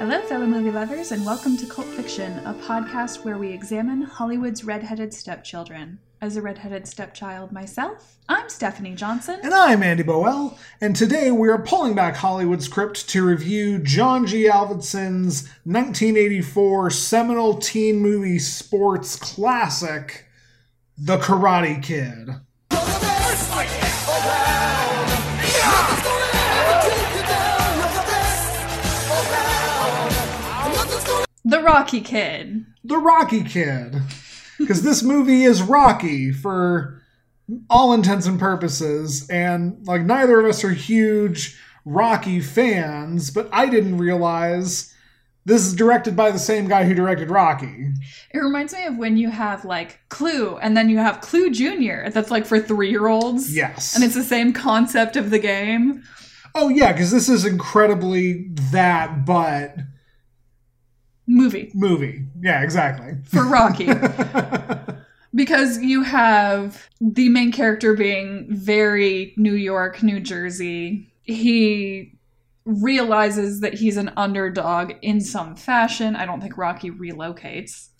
Hello, fellow movie lovers, and welcome to Cult Fiction, a podcast where we examine Hollywood's redheaded stepchildren. As a redheaded stepchild myself, I'm Stephanie Johnson. And I'm Andy Boel, and today we are pulling back Hollywood script to review John G. Avildsen's 1984 seminal teen movie sports classic, The Karate Kid. The Rocky Kid. The Rocky Kid. Because this movie is Rocky for all intents and purposes, and like neither of us are huge Rocky fans, but I didn't realize this is directed by the same guy who directed Rocky. It reminds me of when you have like Clue, and then you have Clue Junior. That's like for three year olds. Yes. And it's the same concept of the game. Oh yeah, because this is incredibly that, but Movie movie. Yeah, exactly. for Rocky. because you have the main character being very New York, New Jersey. He realizes that he's an underdog in some fashion. I don't think Rocky relocates.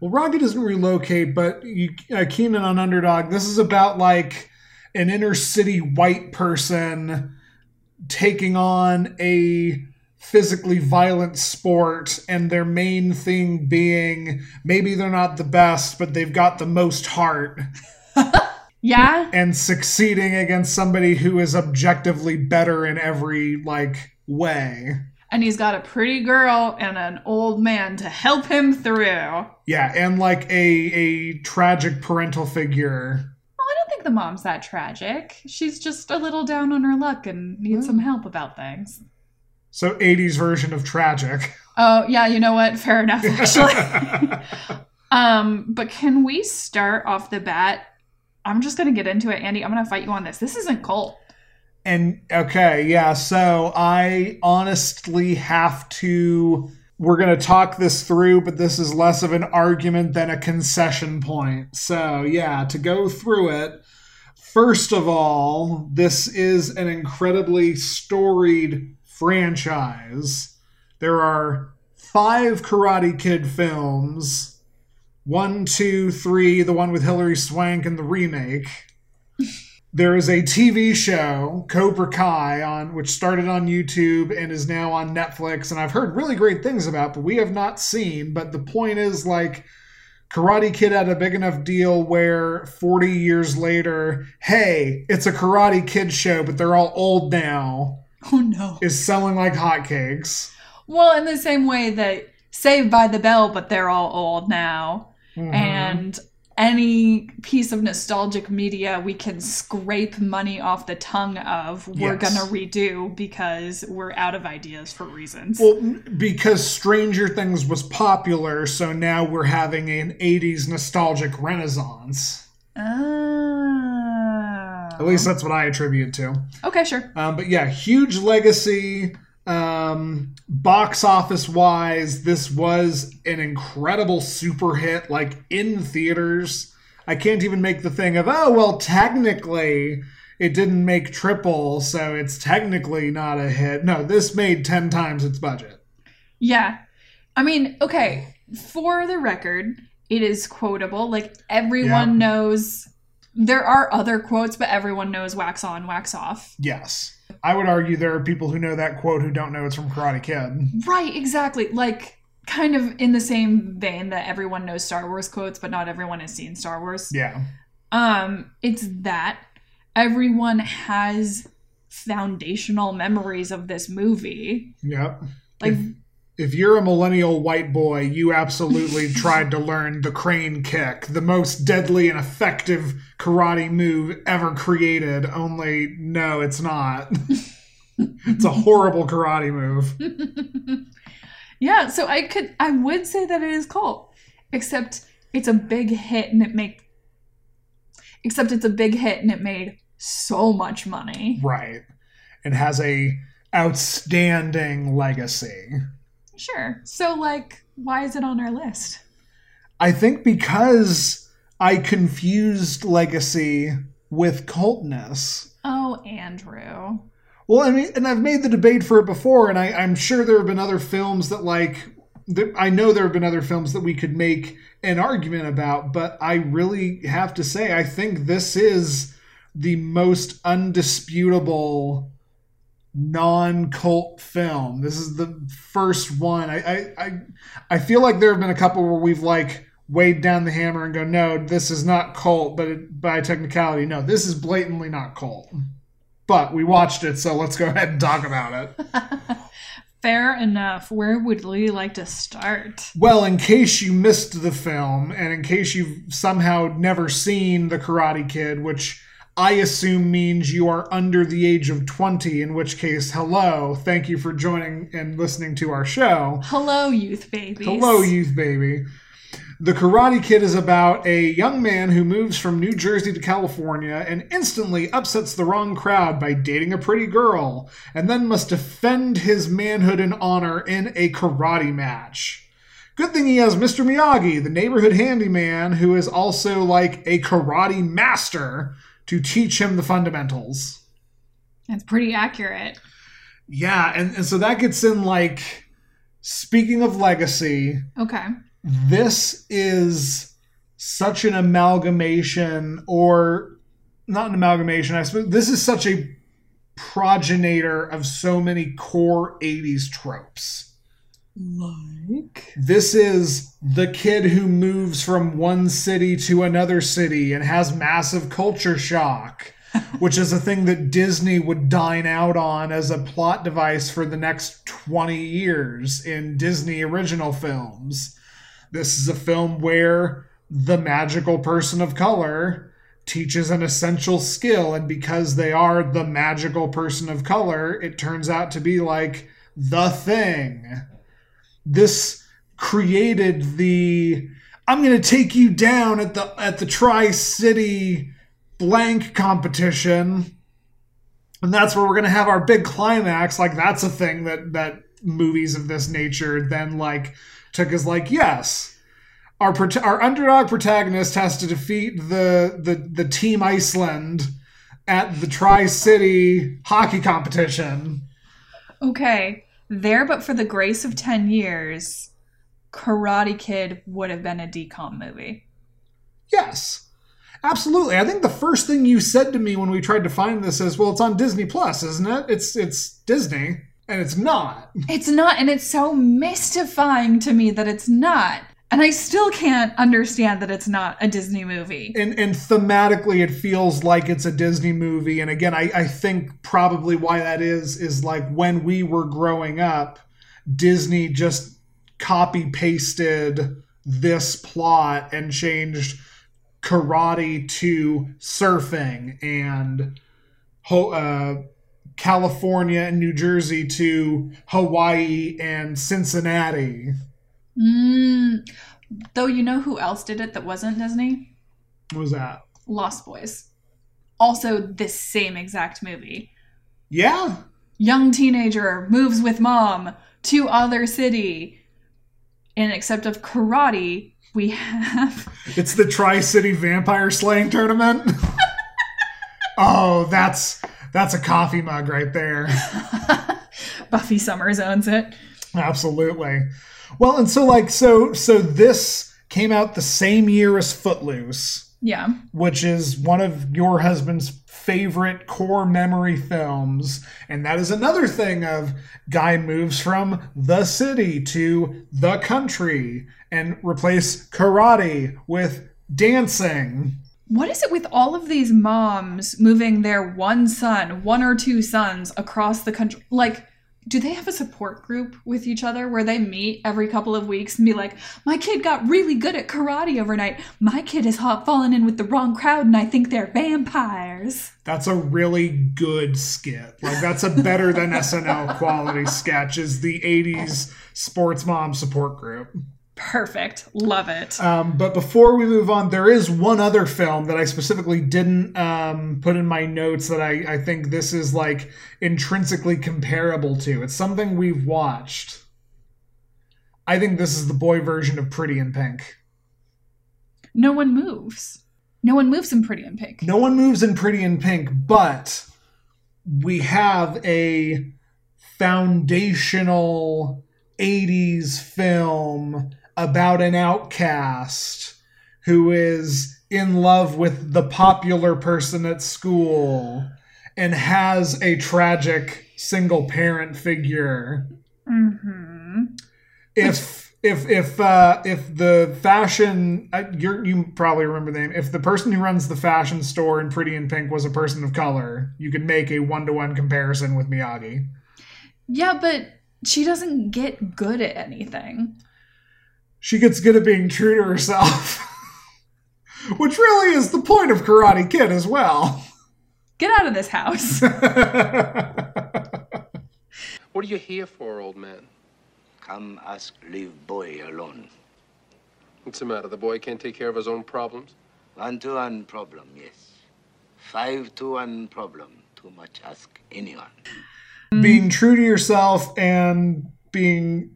Well, Rocky doesn't relocate, but you, uh, Keenan on Underdog. This is about like an inner city white person taking on a physically violent sport, and their main thing being maybe they're not the best, but they've got the most heart, Yeah? and succeeding against somebody who is objectively better in every like way. And he's got a pretty girl and an old man to help him through. Yeah, and like a a tragic parental figure. Well, I don't think the mom's that tragic. She's just a little down on her luck and needs some help about things. So 80s version of tragic. Oh, yeah, you know what? Fair enough, actually. um, but can we start off the bat? I'm just gonna get into it, Andy. I'm gonna fight you on this. This isn't cult. And okay, yeah, so I honestly have to we're going to talk this through, but this is less of an argument than a concession point. So, yeah, to go through it, first of all, this is an incredibly storied franchise. There are five Karate Kid films one, two, three, the one with Hilary Swank and the remake. There is a TV show, Cobra Kai, on which started on YouTube and is now on Netflix, and I've heard really great things about, but we have not seen. But the point is, like, Karate Kid had a big enough deal where 40 years later, hey, it's a Karate Kid show, but they're all old now, Oh no. is selling like hotcakes. Well, in the same way that Saved by the Bell, but they're all old now. Mhm. And any piece of nostalgic media we can scrape money off the tongue of, we're Yes. gonna redo because we're out of ideas for reasons. Well, because Stranger Things was popular, so now we're having an 80s nostalgic renaissance. Ah. At least that's what I attribute to. Okay, sure. Um, but yeah, huge legacy. Um, box office wise, this was an incredible super hit, like in theaters. I can't even make the thing of, oh, well, technically it didn't make triple, so it's technically not a hit. No, this made 10 times its budget. Yeah. I mean, okay, for the record, it is quotable. Like everyone Yeah. knows there are other quotes, but everyone knows wax on, wax off. Yes. I would argue there are people who know that quote who don't know it's from Karate Kid. Right, exactly. Like kind of in the same vein that everyone knows Star Wars quotes, but not everyone has seen Star Wars. Yeah. Um, it's that everyone has foundational memories of this movie. Yep. Like if, you're a millennial white boy, you absolutely tried to learn the crane kick, the most deadly and effective karate move ever created. Only, no, it's not. it's a horrible karate move. yeah, so I could I would say that it is cult. Except it's a big hit and it make except it's a big hit and it made so much money. Right. It has a outstanding legacy. Sure. So like why is it on our list? I think because I confused legacy with cultness. Oh, Andrew. Well, I mean, and I've made the debate for it before, and I, I'm sure there have been other films that, like, there, I know there have been other films that we could make an argument about, but I really have to say, I think this is the most undisputable non-cult film. This is the first one. I, I, I, I feel like there have been a couple where we've like weighed down the hammer and go, no, this is not cult, but it, by technicality, no, this is blatantly not cult but we watched it, so let's go ahead and talk about it. Fair enough. Where would Lee like to start? Well, in case you missed the film, and in case you've somehow never seen The Karate Kid, which I assume means you are under the age of 20, in which case, hello. Thank you for joining and listening to our show. Hello, youth babies. Hello, youth baby. The Karate Kid is about a young man who moves from New Jersey to California and instantly upsets the wrong crowd by dating a pretty girl, and then must defend his manhood and honor in a karate match. Good thing he has Mr. Miyagi, the neighborhood handyman, who is also like a karate master to teach him the fundamentals. That's pretty accurate. Yeah, and, and so that gets in like speaking of legacy. Okay this is such an amalgamation or not an amalgamation i suppose this is such a progenitor of so many core 80s tropes like this is the kid who moves from one city to another city and has massive culture shock which is a thing that disney would dine out on as a plot device for the next 20 years in disney original films this is a film where the magical person of color teaches an essential skill, and because they are the magical person of color, it turns out to be like the thing. This created the I'm going to take you down at the at the Tri City blank competition, and that's where we're going to have our big climax. Like that's a thing that that movies of this nature then like took as like, yes, our our underdog protagonist has to defeat the the the team Iceland at the Tri City hockey competition. Okay, there, but for the grace of ten years, Karate Kid would have been a DCOM movie. Yes. Absolutely. I think the first thing you said to me when we tried to find this is, "Well, it's on Disney Plus, isn't it? It's it's Disney." And it's not. It's not, and it's so mystifying to me that it's not. And I still can't understand that it's not a Disney movie. And and thematically it feels like it's a Disney movie. And again, I, I think probably why that is is like when we were growing up, Disney just copy pasted this plot and changed karate to surfing and uh, California and New Jersey to Hawaii and Cincinnati. Mm, though you know who else did it that wasn't Disney? What was that? Lost Boys. Also, this same exact movie. Yeah. Young teenager moves with mom to other city. And except of karate, we have. It's the Tri City Vampire Slaying Tournament. oh, that's that's a coffee mug right there. Buffy Summers owns it. Absolutely. Well, and so like so so this came out the same year as Footloose. Yeah. Which is one of your husband's favorite core memory films. And that is another thing of guy moves from the city to the country and replace karate with dancing. What is it with all of these moms moving their one son, one or two sons across the country? Like, do they have a support group with each other where they meet every couple of weeks and be like, my kid got really good at karate overnight. My kid has fallen in with the wrong crowd and I think they're vampires. That's a really good skit. Like, that's a better than SNL quality sketch, is the 80s sports mom support group. Perfect. Love it. Um, but before we move on, there is one other film that I specifically didn't um, put in my notes that I, I think this is like intrinsically comparable to. It's something we've watched. I think this is the boy version of Pretty in Pink. No one moves. No one moves in Pretty in Pink. No one moves in Pretty in Pink, but we have a foundational 80s film about an outcast who is in love with the popular person at school and has a tragic single parent figure. Mm-hmm. If if if uh, if the fashion uh, you you probably remember the name. If the person who runs the fashion store in Pretty in Pink was a person of color, you could make a one to one comparison with Miyagi. Yeah, but she doesn't get good at anything. She gets good at being true to herself, which really is the point of Karate Kid as well. Get out of this house. What are you here for, old man? Come ask leave boy alone. What's the matter? The boy can't take care of his own problems? One to one problem, yes. Five to one problem. Too much ask anyone. being true to yourself and being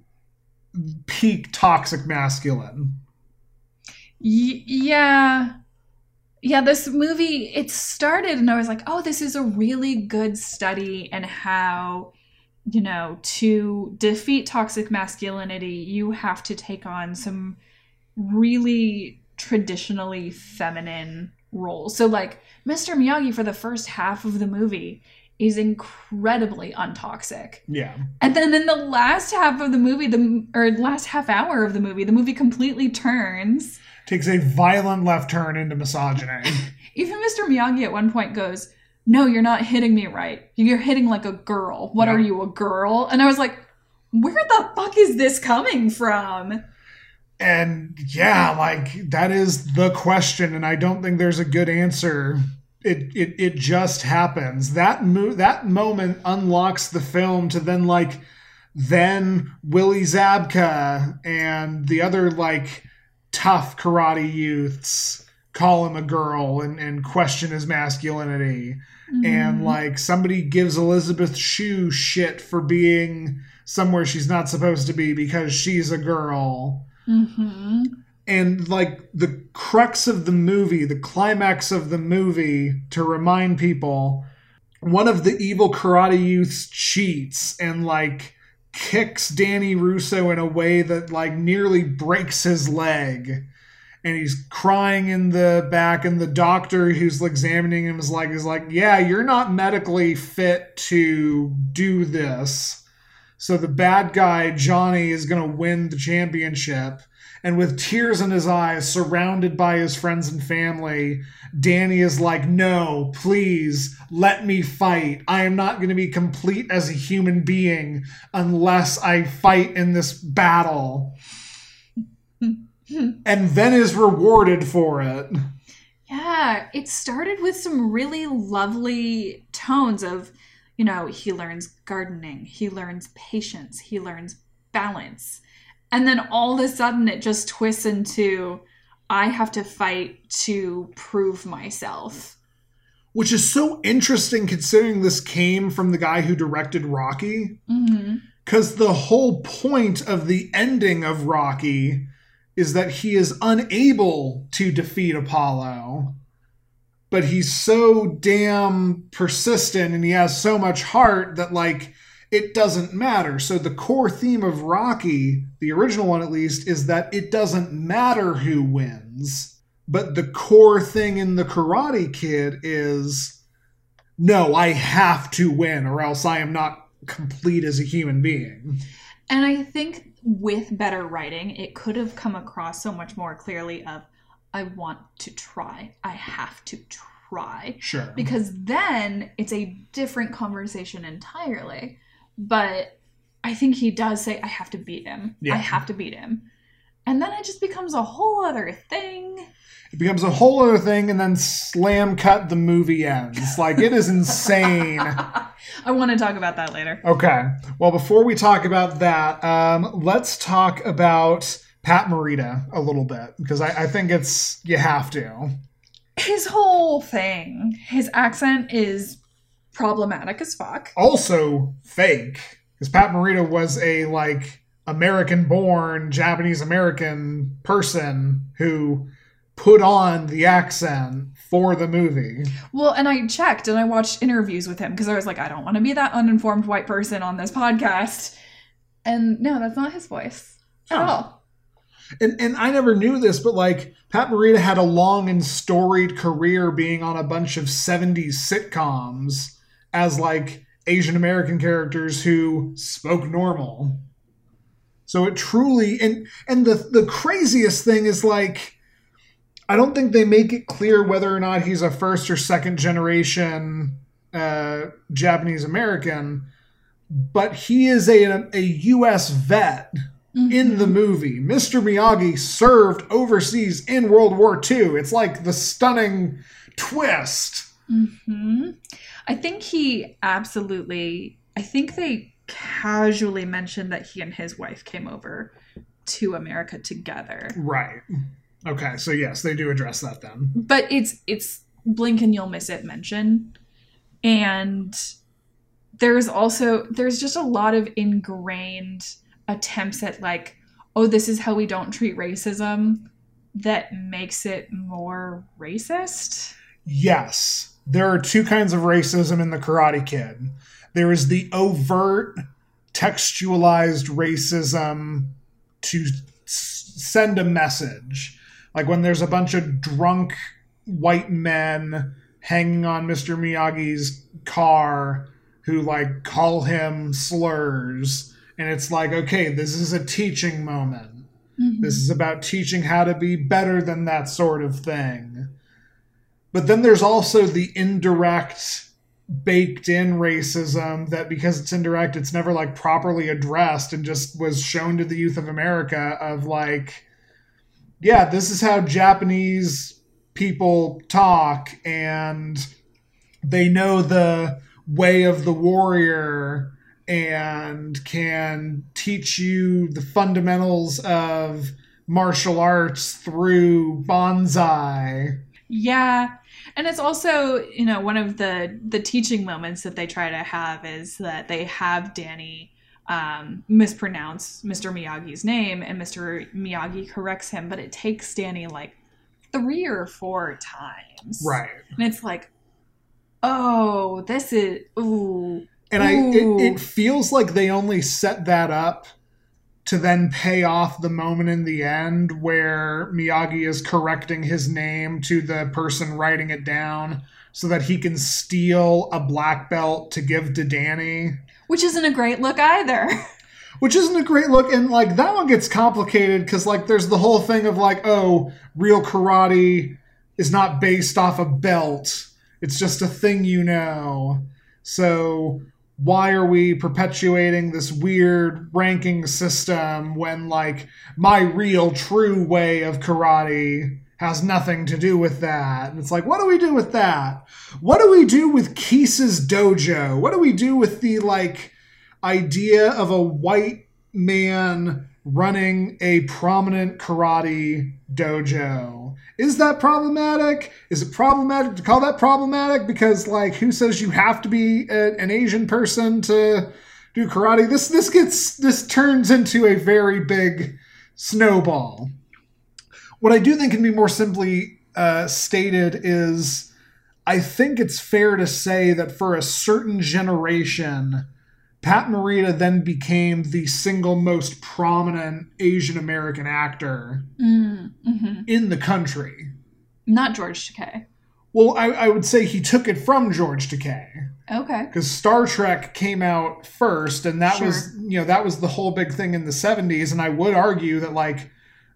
peak toxic masculine. Y- yeah. Yeah, this movie, it started and I was like, oh, this is a really good study in how, you know, to defeat toxic masculinity, you have to take on some really traditionally feminine roles. So, like, Mr. Miyagi for the first half of the movie is incredibly untoxic. Yeah. And then in the last half of the movie, the or last half hour of the movie, the movie completely turns. Takes a violent left turn into misogyny. Even Mr. Miyagi at one point goes, "No, you're not hitting me right. You're hitting like a girl. What Yeah. are you, a girl?" And I was like, "Where the fuck is this coming from?" and yeah, like that is the question, and I don't think there's a good answer. It it it just happens. That mo- that moment unlocks the film to then like then Willie Zabka and the other like tough karate youths call him a girl and, and question his masculinity. And Mhm. like somebody gives Elizabeth Shue shit for being somewhere she's not supposed to be because she's a girl. Mhm. And like the crux of the movie, the climax of the movie, to remind people, one of the evil karate youths cheats and like kicks Danny Russo in a way that like nearly breaks his leg. And he's crying in the back, and the doctor who's examining him is like, is like, yeah, you're not medically fit to do this. So the bad guy, Johnny, is gonna win the championship and with tears in his eyes, surrounded by his friends and family, Danny is like, No, please let me fight. I am not going to be complete as a human being unless I fight in this battle. and then is rewarded for it. Yeah, it started with some really lovely tones of, you know, he learns gardening, he learns patience, he learns balance. And then all of a sudden it just twists into I have to fight to prove myself. Which is so interesting considering this came from the guy who directed Rocky. Mm-hmm. Because the whole point of the ending of Rocky is that he is unable to defeat Apollo. But he's so damn persistent and he has so much heart that, like, it doesn't matter. So, the core theme of Rocky, the original one at least, is that it doesn't matter who wins. But the core thing in The Karate Kid is no, I have to win or else I am not complete as a human being. And I think with better writing, it could have come across so much more clearly of I want to try. I have to try. Sure. because then it's a different conversation entirely. But I think he does say, I have to beat him. Yeah. I have to beat him. And then it just becomes a whole other thing. It becomes a whole other thing, and then slam cut the movie ends. Like, it is insane. I want to talk about that later. Okay. Well, before we talk about that, um, let's talk about Pat Morita a little bit because I, I think it's you have to. His whole thing, his accent is problematic as fuck. Also fake because Pat Morita was a like American-born Japanese American person who put on the accent for the movie. Well, and I checked and I watched interviews with him because I was like, I don't want to be that uninformed white person on this podcast. And no, that's not his voice at Oh. all. And and I never knew this, but like Pat Morita had a long and storied career being on a bunch of 70s sitcoms as like Asian American characters who spoke normal. So it truly and and the the craziest thing is like I don't think they make it clear whether or not he's a first or second generation uh, Japanese American, but he is a a U.S. vet in the movie. Mr. Miyagi served overseas in World War II. It's like the stunning twist. hmm I think he absolutely. I think they casually mentioned that he and his wife came over to America together, Right. Okay, so yes, they do address that then. but it's it's blink and you'll miss it mention, and there's also there's just a lot of ingrained attempts at like, oh, this is how we don't treat racism, that makes it more racist. Yes, there are two kinds of racism in the Karate Kid. There is the overt, textualized racism to s- send a message. Like when there's a bunch of drunk white men hanging on Mr. Miyagi's car who like call him slurs. And it's like, okay, this is a teaching moment. Mm-hmm. This is about teaching how to be better than that sort of thing. But then there's also the indirect, baked in racism that because it's indirect, it's never like properly addressed and just was shown to the youth of America of like, yeah, this is how Japanese people talk and they know the way of the warrior and can teach you the fundamentals of martial arts through bonsai. Yeah. And it's also, you know, one of the the teaching moments that they try to have is that they have Danny um, mispronounce Mr. Miyagi's name and Mr. Miyagi corrects him, but it takes Danny like three or four times. Right. And it's like, oh, this is ooh. And I it, it feels like they only set that up to then pay off the moment in the end where Miyagi is correcting his name to the person writing it down so that he can steal a black belt to give to Danny. Which isn't a great look either. Which isn't a great look, and like that one gets complicated because like there's the whole thing of like, oh, real karate is not based off a belt; it's just a thing you know. So why are we perpetuating this weird ranking system when like my real true way of karate has nothing to do with that? And it's like, what do we do with that? What do we do with Kreese's dojo? What do we do with the like? idea of a white man running a prominent karate dojo. Is that problematic? Is it problematic to call that problematic? Because like, who says you have to be a, an Asian person to do karate? This this gets this turns into a very big snowball. What I do think can be more simply uh, stated is, I think it's fair to say that for a certain generation, Pat Morita then became the single most prominent Asian American actor Mm-hmm. in the country. Not George Takei. Well, I, I would say he took it from George Takei Okay. because Star Trek came out first, and that was you know that was the whole big thing in the '70s. And I would argue that like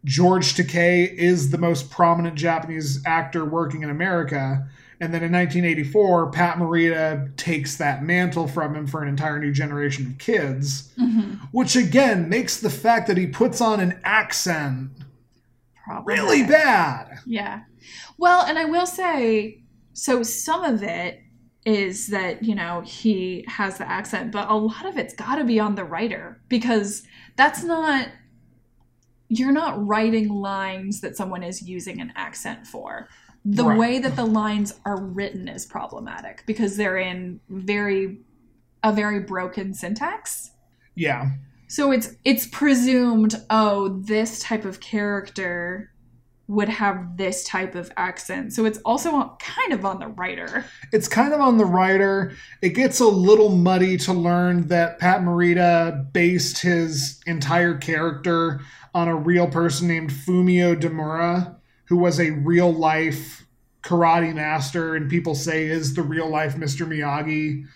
George Takei is the most prominent Japanese actor working in America. And then in 1984, Pat Morita takes that mantle from him for an entire new generation of kids, Mm-hmm. which again makes the fact that he puts on an accent Probably. really bad. Yeah. Well, and I will say, so some of it is that, you know, he has the accent, but a lot of it's got to be on the writer because that's not, you're not writing lines that someone is using an accent for. The Right. way that the lines are written is problematic because they're in very, a very broken syntax. Yeah. So it's it's presumed, oh, this type of character would have this type of accent. So it's also kind of on the writer. It's kind of on the writer. It gets a little muddy to learn that Pat Morita based his entire character on a real person named Fumio Demura, who was a real life karate master and people say is the real life Mr. Miyagi.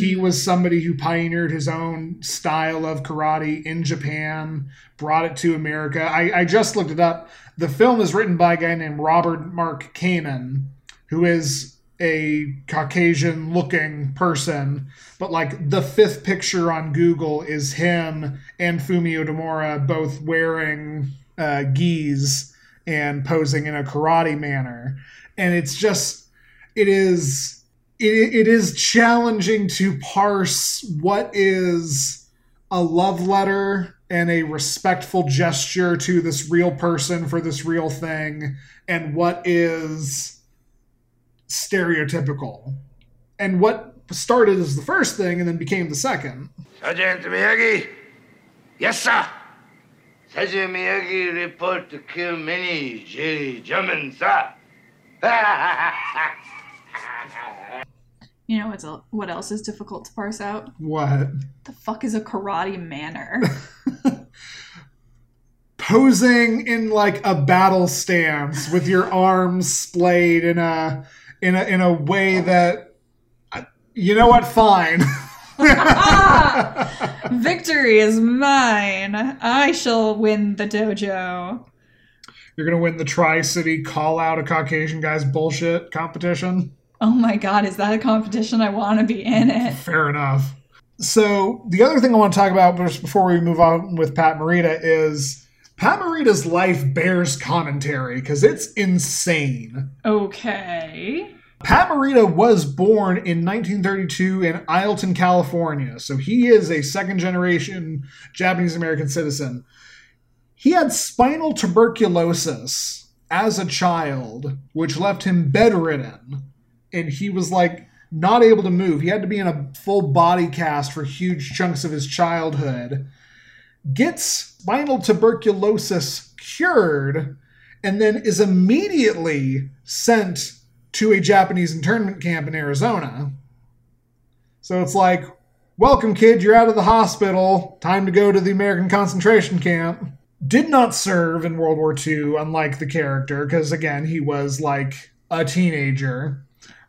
He was somebody who pioneered his own style of karate in Japan, brought it to America. I, I just looked it up. The film is written by a guy named Robert Mark Kamen, who is a Caucasian looking person, but like the fifth picture on Google is him and Fumio Demura both wearing uh, gis and posing in a karate manner. And it's just, it is, it, it is challenging to parse what is a love letter and a respectful gesture to this real person for this real thing and what is stereotypical and what started as the first thing and then became the second Sergeant Miyagi? Yes, sir. Sergeant Miyagi report to kill many Jerry Germans, sir. You know what's el- what else is difficult to parse out? what The fuck is a karate manner? posing in like a battle stance with your arms splayed in a in a in a way that you know what fine Victory is mine. I shall win the dojo. you're gonna win the tri-city call out a caucasian guy's bullshit competition Oh my god, is that a competition? I want to be in it. Fair enough. So the other thing I want to talk about just before we move on with Pat Morita is Pat Morita's life bears commentary because it's insane. Okay. Pat Morita was born in 1932 in Isleton, California, so he is a second generation Japanese American citizen. He had spinal tuberculosis as a child, which left him bedridden, and he was like not able to move. He had to be in a full body cast for huge chunks of his childhood. Gets spinal tuberculosis cured, and then is immediately sent to a Japanese internment camp in Arizona. So it's like, welcome, kid, you're out of the hospital. Time to go to the American concentration camp. Did not serve in World War II, unlike the character, because again, he was like a teenager.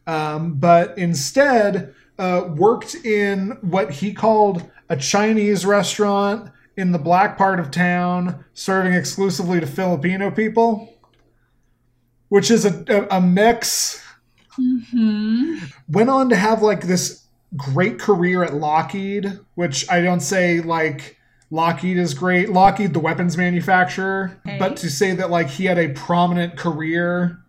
Um, but instead, uh, worked in what he called a Chinese restaurant in the black part of town, serving exclusively to Filipino people which is a, a, a mix. Hmm. Went on to have like this great career at Lockheed, which I don't say like Lockheed is great. Lockheed, the weapons manufacturer, Okay. but to say that like he had a prominent career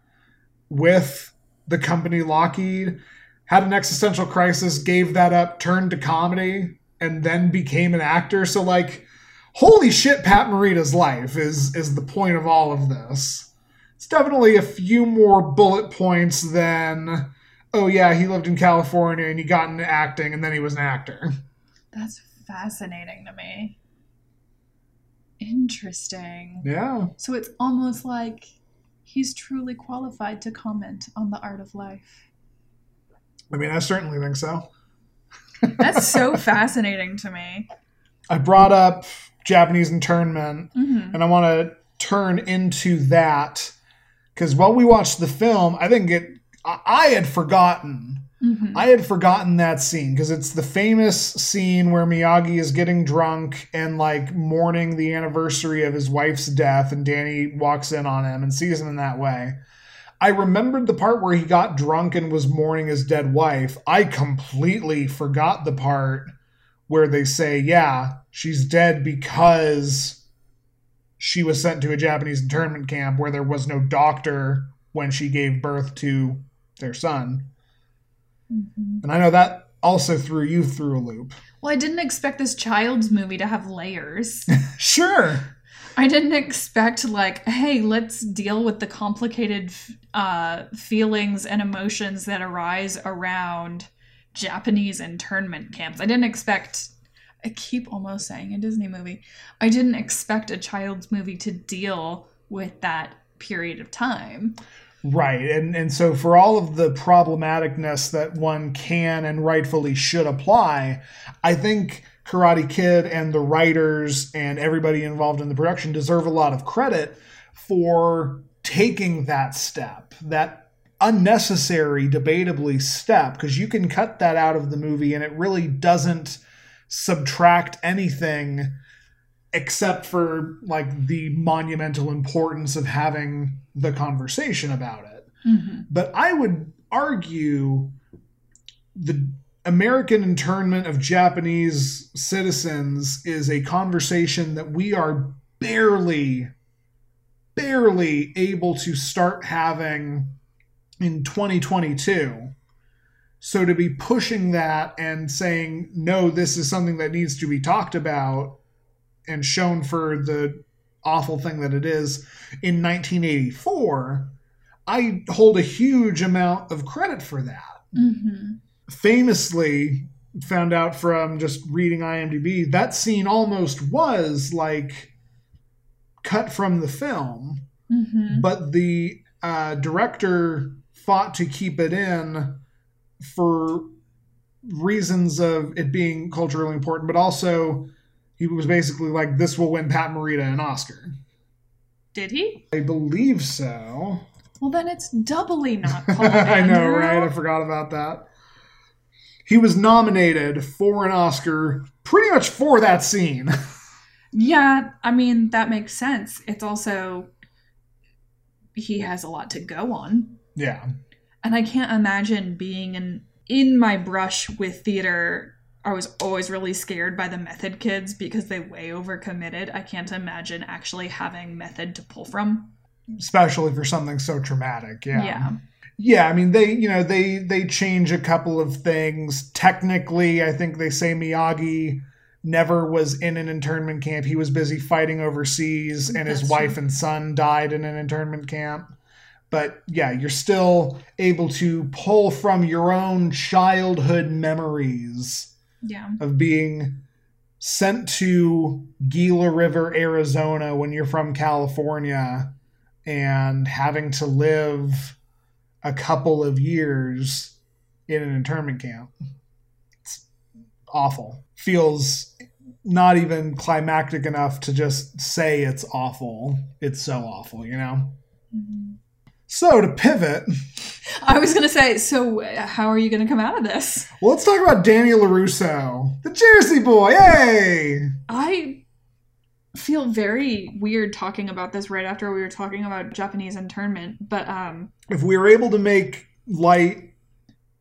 with the company Lockheed, had an existential crisis, gave that up, turned to comedy, and then became an actor. So like, holy shit, Pat Morita's life is is the point of all of this it's definitely a few more bullet points than oh yeah he lived in california and he got into acting and then he was an actor That's fascinating to me. Interesting. yeah So it's almost like he's truly qualified to comment on the art of life. i mean i certainly think so That's so fascinating to me. i brought up japanese internment hmm and i want to turn into that because while we watched the film i think it i, had forgotten hmm I had forgotten that scene because it's the famous scene where Miyagi is getting drunk and like mourning the anniversary of his wife's death, and Danny walks in on him and sees him in that way. I remembered the part where he got drunk and was mourning his dead wife. I completely forgot the part where they say, yeah, she's dead because she was sent to a Japanese internment camp where there was no doctor when she gave birth to their son. hmm And I know that also threw you through a loop. Well, I didn't expect this child's movie to have layers. Sure. I didn't expect like, hey, let's deal with the complicated uh, feelings and emotions that arise around Japanese internment camps. I didn't expect. I keep almost saying a Disney movie. I didn't expect a child's movie to deal with that period of time. Right. And and so for all of the problematicness that one can and rightfully should apply, I think Karate Kid and the writers and everybody involved in the production deserve a lot of credit for taking that step, that unnecessary, debatably step, because you can cut that out of the movie and it really doesn't subtract anything except for like the monumental importance of having the conversation about it. Mm-hmm. But I would argue the American internment of Japanese citizens is a conversation that we are barely, barely able to start having in 2022. So to be pushing that and saying, no, this is something that needs to be talked about and shown for the awful thing that it is in 1984, I hold a huge amount of credit for that. Mm-hmm. Famously, found out from just reading IMDb, that scene almost was like cut from the film, Mm-hmm. but the uh, director fought to keep it in for reasons of it being culturally important, but also he was basically like, this will win Pat Morita an Oscar. Did he? I believe so. Well, then it's doubly not I know, right? I forgot about that. He was nominated for an Oscar pretty much for that scene. Yeah, I mean that makes sense. It's also he has a lot to go on. yeah. And I can't imagine being in in my brush with theater. I was always really scared by the method kids because they way overcommitted. I can't imagine actually having method to pull from. Especially for something so traumatic. Yeah. Yeah. Yeah, I mean they, you know, they they change a couple of things. Technically, I think they say Miyagi never was in an internment camp. He was busy fighting overseas and his That's wife true. and son died in an internment camp. But yeah, you're still able to pull from your own childhood memories Yeah. of being sent to Gila River, Arizona when you're from California and having to live a couple of years in an internment camp. It's awful. Feels not even climactic enough to just say it's awful. It's so awful, you know? Mm-hmm. So to pivot, I was gonna say, so how are you gonna come out of this? well, let's talk about Danny LaRusso, the Jersey boy. Hey! I feel very weird talking about this right after we were talking about Japanese internment, but um if we were able to make light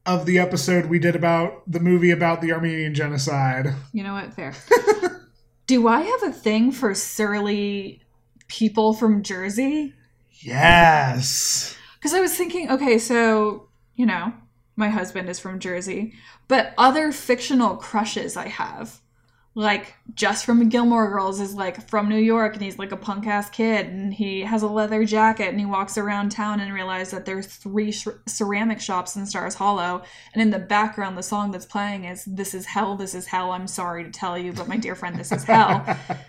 of the episode we did about the movie about the Armenian genocide, you know what? Fair. Do I have a thing for surly people from Jersey? Yes. Because I was thinking, okay, so, you know, my husband is from Jersey, but other fictional crushes I have, like just from Gilmore Girls, is like from New York and he's like a punk ass kid and he has a leather jacket and he walks around town and realizes that there's three sh- ceramic shops in Stars Hollow. And in the background, the song that's playing is This is Hell, This is Hell. I'm sorry to tell you, but my dear friend, this is hell.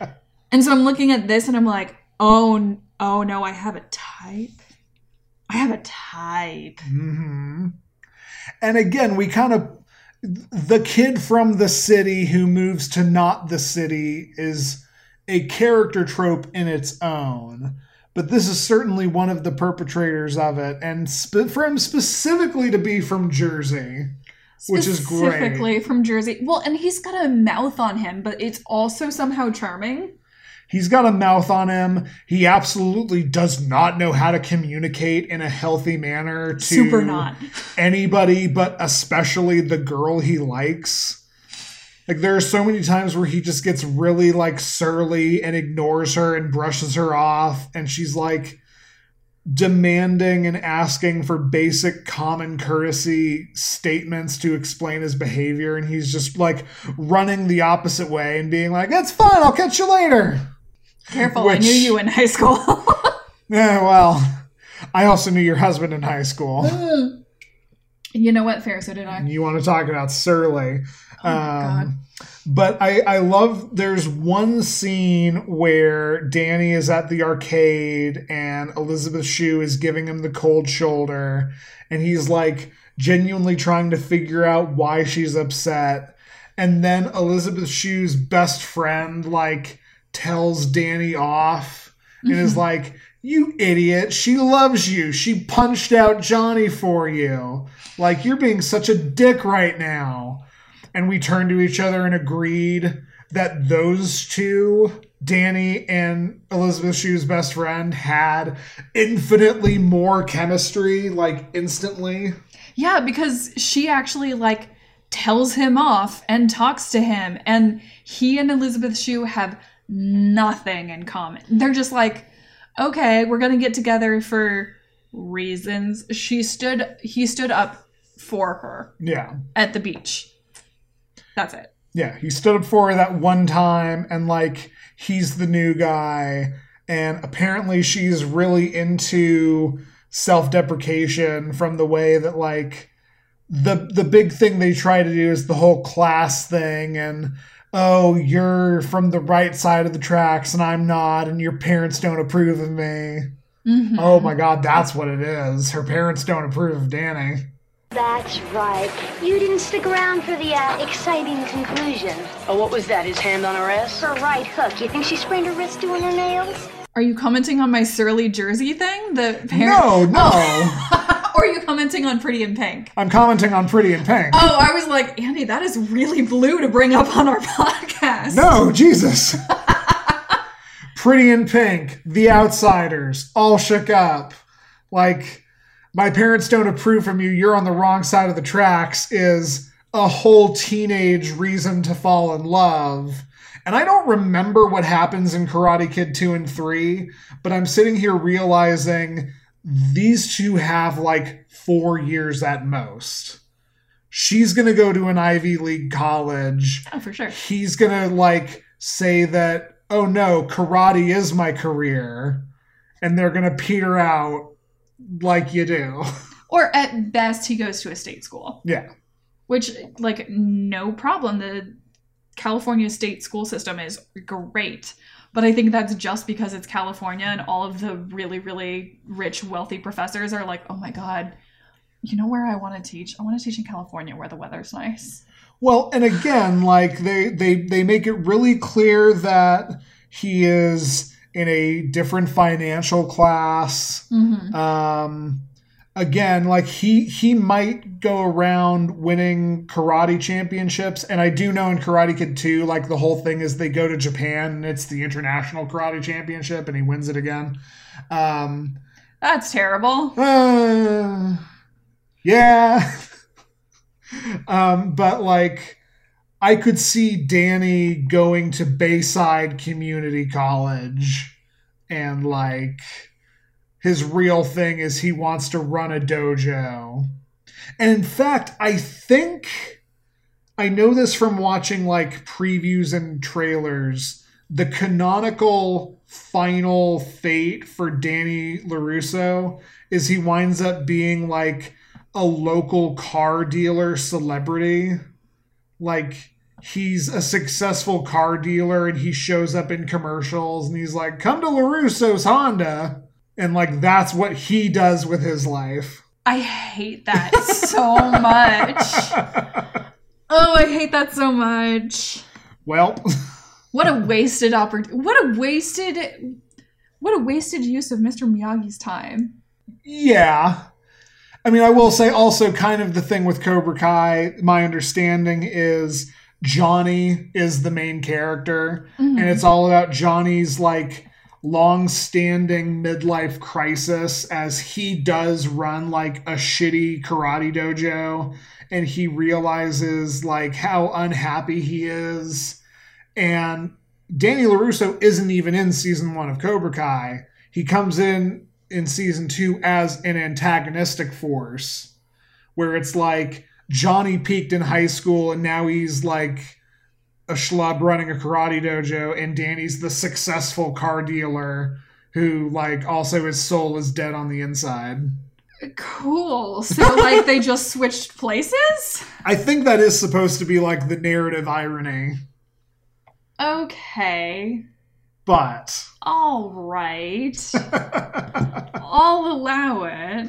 and so I'm looking at this and I'm like, oh, oh no, I have a type. I have a type. Mm-hmm. And again, we kind of the kid from the city who moves to not the city is a character trope in its own. But this is certainly one of the perpetrators of it, and spe- for him specifically to be from Jersey, which is great. Specifically from Jersey. Well, and he's got a mouth on him, but it's also somehow charming. He's got a mouth on him. He absolutely does not know how to communicate in a healthy manner to Super not. anybody, but especially the girl he likes. Like there are so many times where he just gets really like surly and ignores her and brushes her off and she's like demanding and asking for basic common courtesy statements to explain his behavior and he's just like running the opposite way and being like it's fine i'll catch you later Careful, I knew you in high school. yeah well i also knew your husband in high school you know what? Fair, so did I. you want to talk about surly Oh, um, God. But I, I love there's one scene where Danny is at the arcade and Elizabeth Shue is giving him the cold shoulder and he's like genuinely trying to figure out why she's upset. And then Elizabeth Shue's best friend like tells Danny off and is mm-hmm. like, You idiot, she loves you. She punched out Johnny for you. Like, you're being such a dick right now and we turned to each other and agreed that those two, Danny and Elizabeth Shue's best friend, had infinitely more chemistry, like instantly. Yeah, because she actually like tells him off and talks to him, and he and Elizabeth Shue have nothing in common. They're just like, okay, we're gonna get together for reasons. She stood, he stood up for her Yeah. at the beach. That's it. Yeah. He stood up for her that one time and like he's the new guy. And apparently she's really into self deprecation from the way that like the the big thing they try to do is the whole class thing and oh you're from the right side of the tracks and I'm not and your parents don't approve of me. Mhm. Oh my god, that's what it is. Her parents don't approve of Danny. That's right. You didn't stick around for the uh, exciting conclusion. Oh, what was that? His hand on her ass? Her right hook. You think she sprained her wrist doing her nails? Are you commenting on my surly jersey thing? The parent- No, no. or are you commenting on Pretty in Pink? I'm commenting on Pretty in Pink. Oh, I was like, Andy, that is really blue to bring up on our podcast. No, Jesus. Pretty in Pink, The Outsiders, all shook up. Like, my parents don't approve from you, you're on the wrong side of the tracks, is a whole teenage reason to fall in love. And I don't remember what happens in Karate Kid 2 and 3, but I'm sitting here realizing these two have like four years at most. She's gonna go to an Ivy League college Oh, for sure. he's gonna like say that oh no karate is my career and they're gonna peter out like you do Or at best, he goes to a state school, yeah which, like, no problem. The California state school system is great. But I think that's just because it's California and all of the really, really rich, wealthy professors are like, oh my God, you know where I want to teach? I want to teach in California where the weather's nice. well and again like they they they make it really clear that he is in a different financial class Mm-hmm. um again like he he might go around winning karate championships and i do know in karate kid 2 like the whole thing is they go to japan and it's the international karate championship and he wins it again um That's terrible. uh, yeah um but like i could see danny going to bayside community college and like his real thing is he wants to run a dojo and in fact i think i know this from watching like previews and trailers the canonical final fate for danny larusso is he winds up being like a local car dealer celebrity. Like he's a successful car dealer and he shows up in commercials and he's like, "Come to LaRusso's Honda." And like that's what he does with his life. I hate that so much. Oh, I hate that so much. Well, What a wasted opportunity. What a wasted what a wasted use of Mr. Miyagi's time. yeah. I mean, I will say also kind of the thing with Cobra Kai, my understanding is Johnny is the main character mm-hmm. and it's all about Johnny's like long-standing midlife crisis as he does run like a shitty karate dojo and he realizes like how unhappy he is and Danny LaRusso isn't even in season 1 of Cobra Kai. He comes in in season 2 as an antagonistic force where it's like Johnny peaked in high school and now he's like a schlub running a karate dojo, and Danny's the successful car dealer who, like, also his soul is dead on the inside. Cool. So, like, they just switched places? I think that is supposed to be like the narrative irony, Okay. but All right. I'll allow it.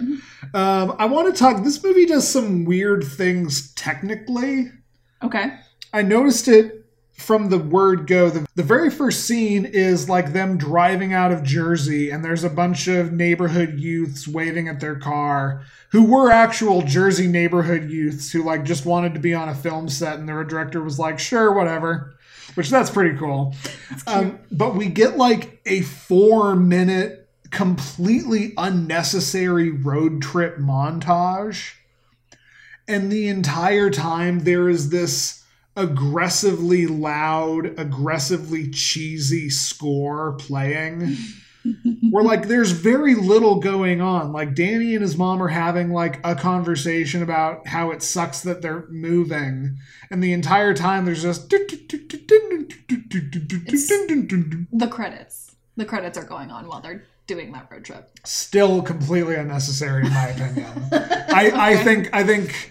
um, I want to talk. This movie does some weird things technically. Okay. I noticed it from the word go. The, the very first scene is like them driving out of Jersey, and there's a bunch of neighborhood youths waving at their car who were actual Jersey neighborhood youths who like just wanted to be on a film set, and their director was like, sure, whatever. Which that's pretty cool. Um, but we get like a four minute, completely unnecessary road trip montage. And the entire time there is this aggressively loud, aggressively cheesy score playing. Where like there's very little going on. Like Danny and his mom are having like a conversation about how it sucks that they're moving, and the entire time there's just The credits. The credits are going on while they're doing that road trip. still completely unnecessary in my opinion. I, I think I think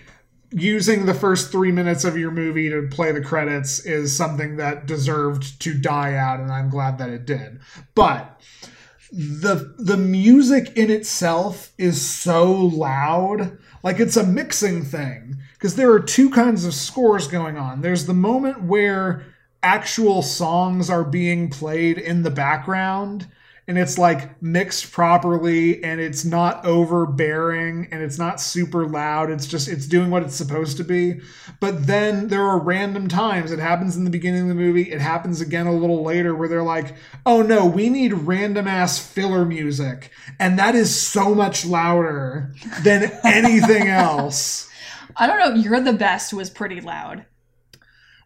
using the first three minutes of your movie to play the credits is something that deserved to die out, and I'm glad that it did. But the the music in itself is so loud, like it's a mixing thing. Because there are two kinds of scores going on. There's the moment where actual songs are being played in the background and it's like mixed properly and it's not overbearing and it's not super loud. It's just it's doing what it's supposed to be. But then there are random times. It happens in the beginning of the movie. It happens again a little later where they're like oh no we need random ass filler music. And that is so much louder than anything else. I don't know. You're the best was pretty loud.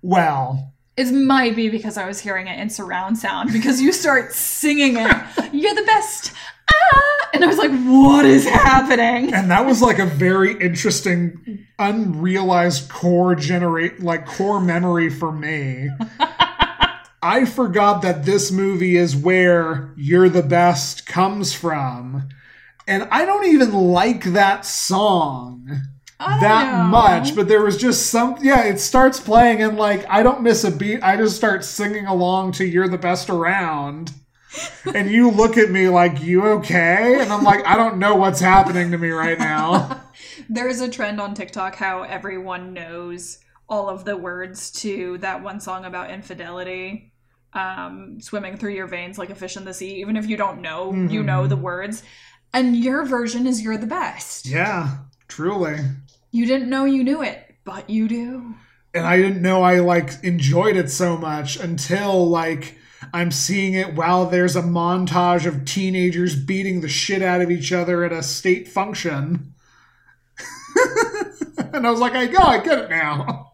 well It might be because I was hearing it in surround sound because you start singing it. You're the best. Ah! And I was like, what is happening? and that was like a very interesting unrealized core generate like core memory for me i forgot that this movie is where you're the best comes from and i don't even like that song that know. much but there was just some yeah it starts playing and like i don't miss a beat i just start singing along to you're the best around and you look at me like you okay and i'm like i don't know what's happening to me right now There is a trend on TikTok how everyone knows all of the words to that one song about infidelity. Um, swimming through your veins like a fish in the sea. Even if you don't know, you know the words. And your version is you're the best. yeah truly You didn't know you knew it, but you do. and i didn't know i like enjoyed it so much until like i'm seeing it while there's a montage of teenagers beating the shit out of each other at a state function and i was like i go i get it now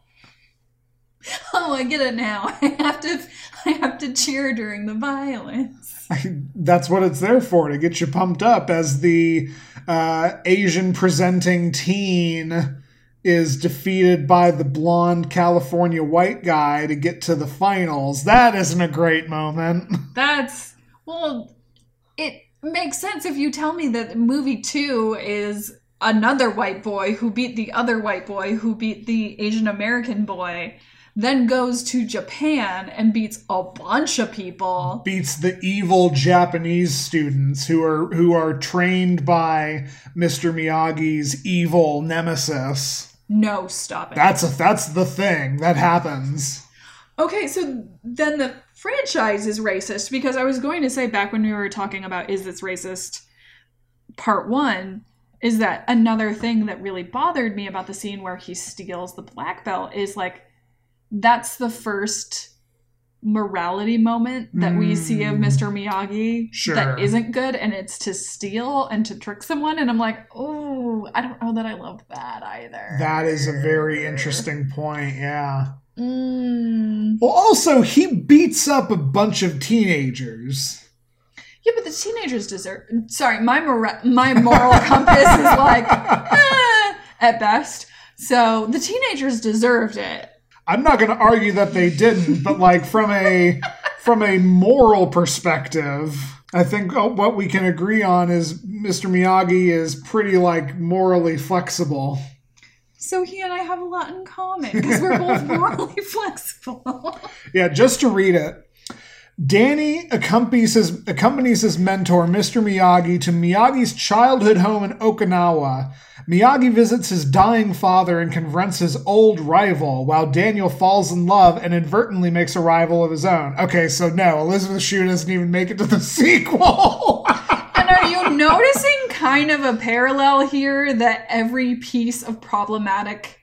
Oh, I get it now. I have to I have to cheer during the violence. that's what it's there for to get you pumped up as the uh, Asian presenting teen is defeated by the blonde California white guy to get to the finals. That isn't a great moment. That's well, it makes sense if you tell me that movie two is another white boy who beat the other white boy who beat the Asian American boy, then goes to Japan and beats a bunch of people. Beats the evil Japanese students who are who are trained by Mr. Miyagi's evil nemesis. No, stop it. That's a that's the thing that happens. Okay, so then the franchise is racist because I was going to say back when we were talking about is this racist part 1 is that another thing that really bothered me about the scene where he steals the black belt is like that's the first morality moment that we see of Mr. Miyagi Sure. that isn't good and it's to steal and to trick someone and I'm like, "Oh, I don't know that I love that either." That is a very interesting point, yeah. Mm. Well, also, he beats up a bunch of teenagers. Yeah, but the teenagers deserve. Sorry, my mora- my moral compass is like eh, at best. So the teenagers deserved it. I'm not going to argue that they didn't, but like from a from a moral perspective, I think uh, what we can agree on is Mr. Miyagi is pretty like morally flexible. So he and I have a lot in common because we're both morally flexible. Yeah, just to read it. Danny accompanies his, accompanies his mentor, Mr. Miyagi, to Miyagi's childhood home in Okinawa. Miyagi visits his dying father and confronts his old rival, while Daniel falls in love and inadvertently makes a rival of his own. Okay, so no, Elizabeth Shue doesn't even make it to the sequel. and are you noticing kind of a parallel here that every piece of problematic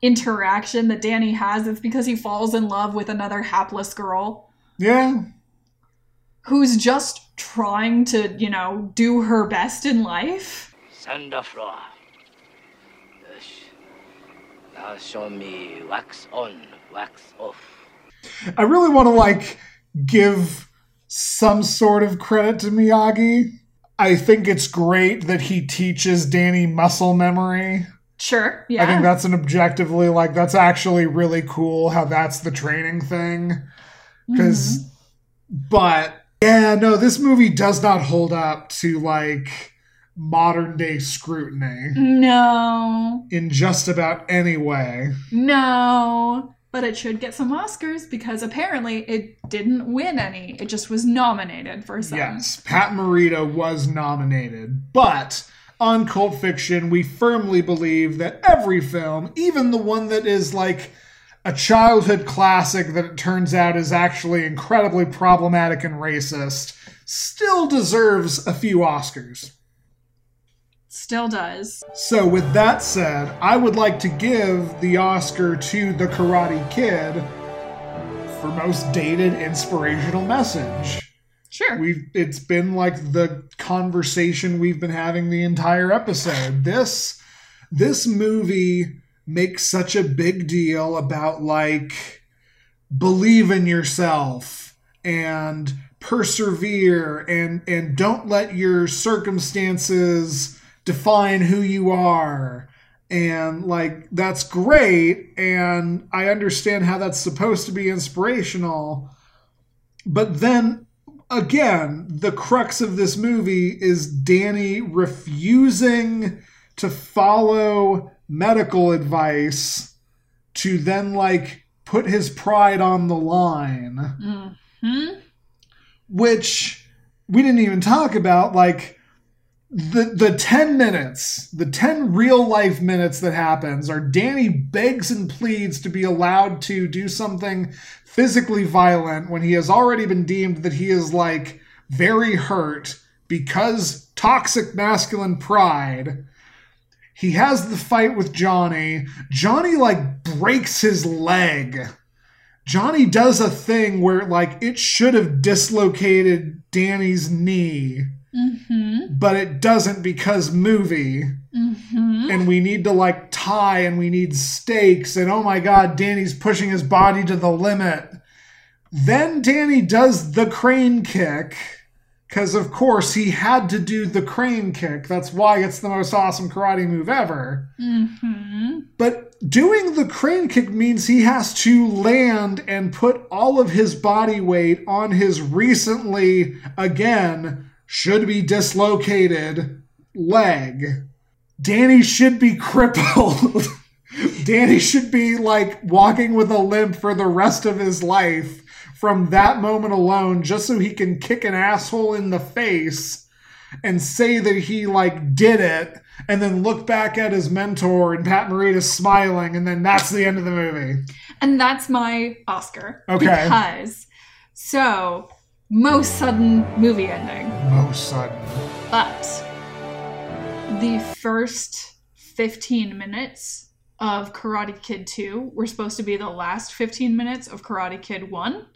interaction that Danny has is because he falls in love with another hapless girl yeah, who's just trying to, you know, do her best in life? Sandafra. Yes. Now show me wax on, wax off. I really want to like give some sort of credit to Miyagi. I think it's great that he teaches Danny muscle memory. Sure. Yeah. I think that's an objectively like that's actually really cool how that's the training thing. Because mm-hmm. but yeah no this movie does not hold up to like modern day scrutiny no. in just about any way No. But it should get some Oscars because apparently it didn't win any. It just was nominated for some. yes pat morita was nominated but on cult fiction we firmly believe that every film even the one that is like a childhood classic that it turns out is actually incredibly problematic and racist still deserves a few oscars Still does. So, with that said, I would like to give the Oscar to The Karate Kid for most dated inspirational message. Sure. We've it's been like the conversation we've been having the entire episode. This this movie makes such a big deal about like believe in yourself and persevere and and don't let your circumstances define who you are. And like that's great and i understand how that's supposed to be inspirational but then again the crux of this movie is danny refusing to follow medical advice to then like put his pride on the line Hmm? which we didn't even talk about like the the 10 minutes the 10 real life minutes that happens are danny begs and pleads to be allowed to do something physically violent when he has already been deemed that he is like very hurt because toxic masculine pride he has the fight with johnny johnny like breaks his leg Johnny does a thing where like it should have dislocated Danny's knee, Mm-hmm. but it doesn't because movie. Mm-hmm. And we need to like tie and we need stakes and oh my god, Danny's pushing his body to the limit. Then Danny does the crane kick cuz of course he had to do the crane kick. That's why it's the most awesome karate move ever. Mm-hmm. But doing the crane kick means he has to land and put all of his body weight on his recently, again, should be dislocated leg. Danny should be crippled. Danny should be like walking with a limp for the rest of his life from that moment alone, just so he can kick an asshole in the face and say that he like did it and then look back at his mentor and Pat Morita smiling and then that's the end of the movie. And that's my Oscar. Okay. Because so most sudden movie ending. Most sudden. But the first 15 minutes of Karate Kid 2 were supposed to be the last 15 minutes of Karate Kid 1,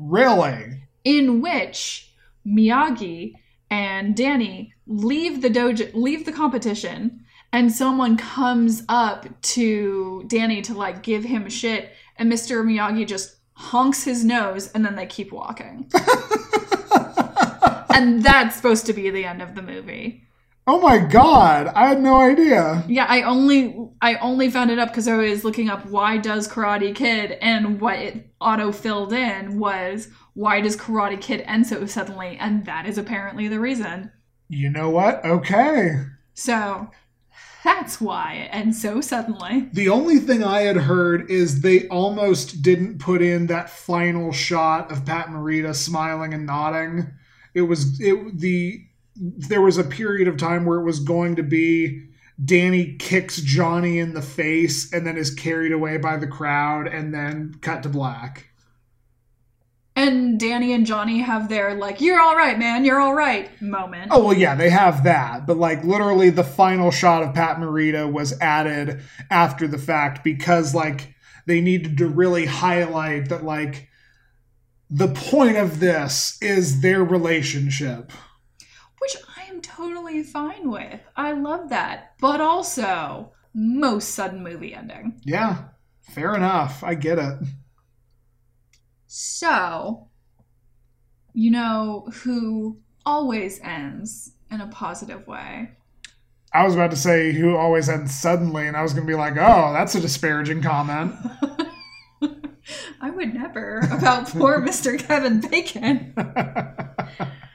Really? in which Miyagi and Danny leave the dojo, leave the competition, and someone comes up to Danny to like give him shit, and Mr. Miyagi just honks his nose, and then they keep walking. and that's supposed to be the end of the movie. Oh my god, I had no idea. Yeah, I only I only found it up because I was looking up why does Karate Kid and what it auto filled in was Why does Karate Kid end so suddenly? And that is apparently the reason. You know what? Okay. So that's why it ends so suddenly. The only thing I had heard is they almost didn't put in that final shot of Pat Morita smiling and nodding. It was it the there was a period of time where it was going to be Danny kicks Johnny in the face and then is carried away by the crowd and then cut to black. And Danny and Johnny have their, like, you're all right, man, you're all right moment. Oh well, yeah, they have that, but like literally the final shot of Pat Morita was added after the fact because like they needed to really highlight that like the point of this is their relationship. Which I am totally fine with. I love that. But also, most sudden movie ending. Yeah, fair enough. I get it. So, you know who always ends in a positive way? I was about to say who always ends suddenly, and I was going to be like, oh, that's a disparaging comment. I would never about poor Mr. Kevin Bacon.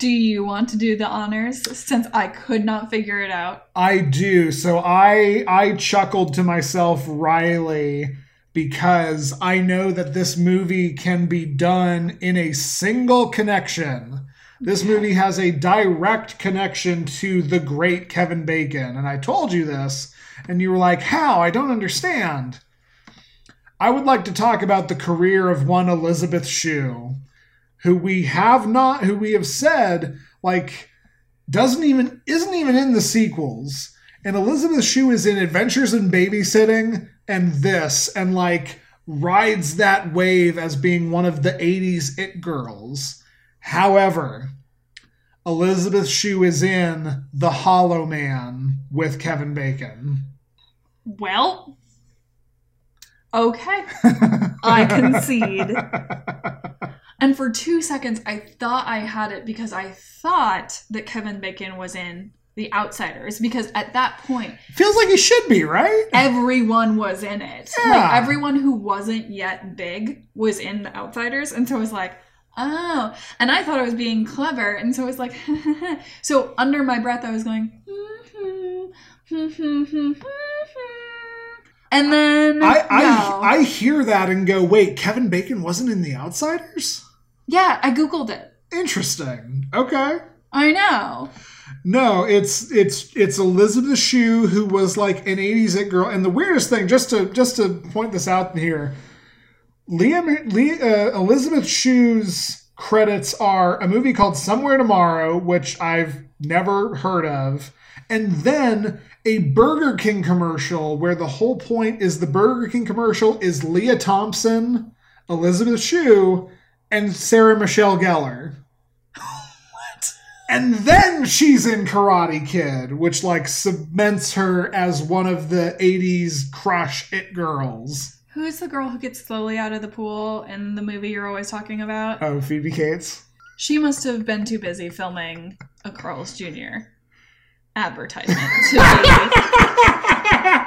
Do you want to do the honors since I could not figure it out? I do. So I I chuckled to myself, Riley, because I know that this movie can be done in a single connection. This movie has a direct connection to the great Kevin Bacon. And I told you this, and you were like, How? I don't understand. I would like to talk about the career of one Elizabeth Shue, who we have not, who we have said, like, doesn't even, isn't even in the sequels. And Elizabeth Shue is in Adventures in Babysitting and this, and like rides that wave as being one of the 80s it girls. However, Elizabeth Shue is in The Hollow Man with Kevin Bacon. Well, okay. I concede. And for two seconds, I thought I had it because I thought that Kevin Bacon was in The Outsiders because at that point, Feels like he should be, right? everyone was in it. Yeah. Like everyone who wasn't yet big was in The Outsiders. And so I was like, oh. And I thought I was being clever. And so I was like, so under my breath, I was going, and then I I, no. I hear that and go, wait, Kevin Bacon wasn't in The Outsiders? Yeah, I googled it. Interesting. Okay. I know. No, it's it's it's Elizabeth Shue who was like an '80s it girl, and the weirdest thing, just to just to point this out here, Liam Lee, uh, Elizabeth Shue's credits are a movie called Somewhere Tomorrow, which I've never heard of, and then a Burger King commercial where the whole point is the Burger King commercial is Lea Thompson, Elizabeth Shue, and Sarah Michelle Gellar. What? And then she's in Karate Kid, which like cements her as one of the 80s crush it girls. Who's the girl who gets slowly out of the pool in the movie you're always talking about? Oh, Phoebe Cates. She must have been too busy filming a Carl's Jr. advertisement to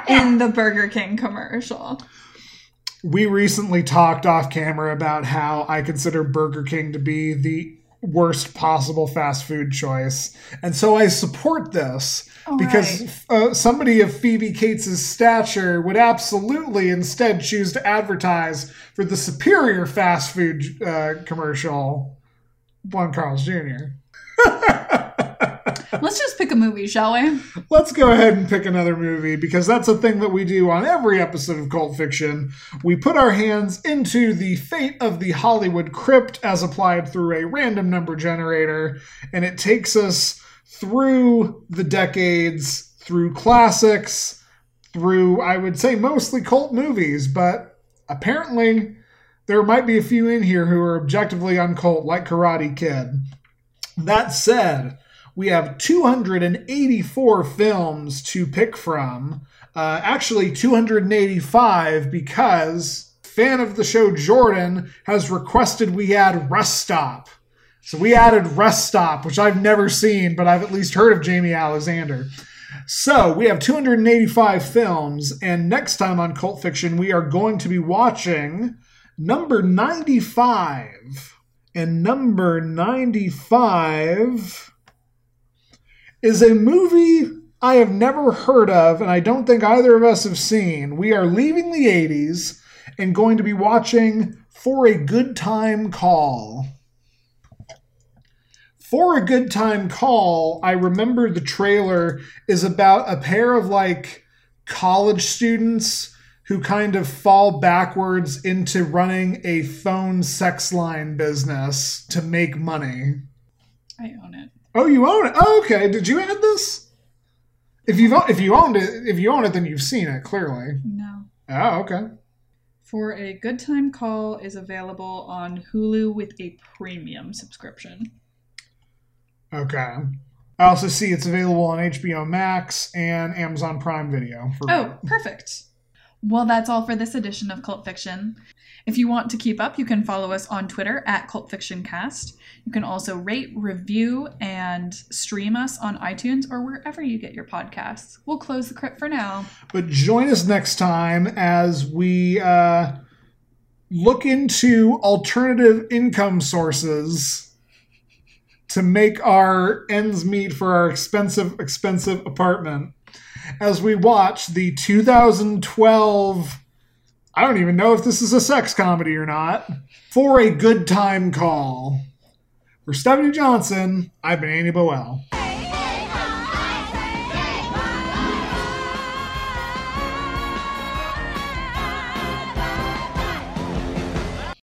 be in the Burger King commercial. We recently talked off camera about how I consider Burger King to be the worst possible fast food choice. And so I support this All because right. uh, somebody of Phoebe Cates' stature would absolutely instead choose to advertise for the superior fast food uh, commercial, One Carl's Jr. Let's just pick a movie, shall we? Let's go ahead and pick another movie because that's a thing that we do on every episode of Cult Fiction. We put our hands into the fate of the Hollywood crypt as applied through a random number generator, and it takes us through the decades, through classics, through, I would say, mostly cult movies, but apparently there might be a few in here who are objectively uncult, like Karate Kid. That said, we have 284 films to pick from. Uh, actually, 285 because fan of the show Jordan has requested we add Rest Stop. So we added Rest Stop, which I've never seen, but I've at least heard of Jaimie Alexander. So we have 285 films, and next time on Cult Fiction, we are going to be watching number 95. And number 95 is a movie I have never heard of, and I don't think either of us have seen. We are leaving the 80s and going to be watching For a Good Time Call. For a Good Time Call, I remember the trailer is about a pair of like college students who kind of fall backwards into running a phone sex line business to make money. I own it. Oh, you own it. Oh, okay. Did you add this? If you if you owned it, if you own it, then you've seen it clearly. No. Oh, okay. For a Good Time Call is available on Hulu with a premium subscription. Okay. I also see it's available on HBO Max and Amazon Prime Video. For Oh, perfect. Well, that's all for this edition of Cult Fiction. If you want to keep up, you can follow us on Twitter at Cult Fiction Cast. You can also rate, review, and stream us on iTunes or wherever you get your podcasts. We'll close the crypt for now. But join us next time as we uh, look into alternative income sources to make our ends meet for our expensive, expensive apartment. As we watch the 2012, I don't even know if this is a sex comedy or not, for a good time call. For Stephanie Johnson, I've been Annie Boel.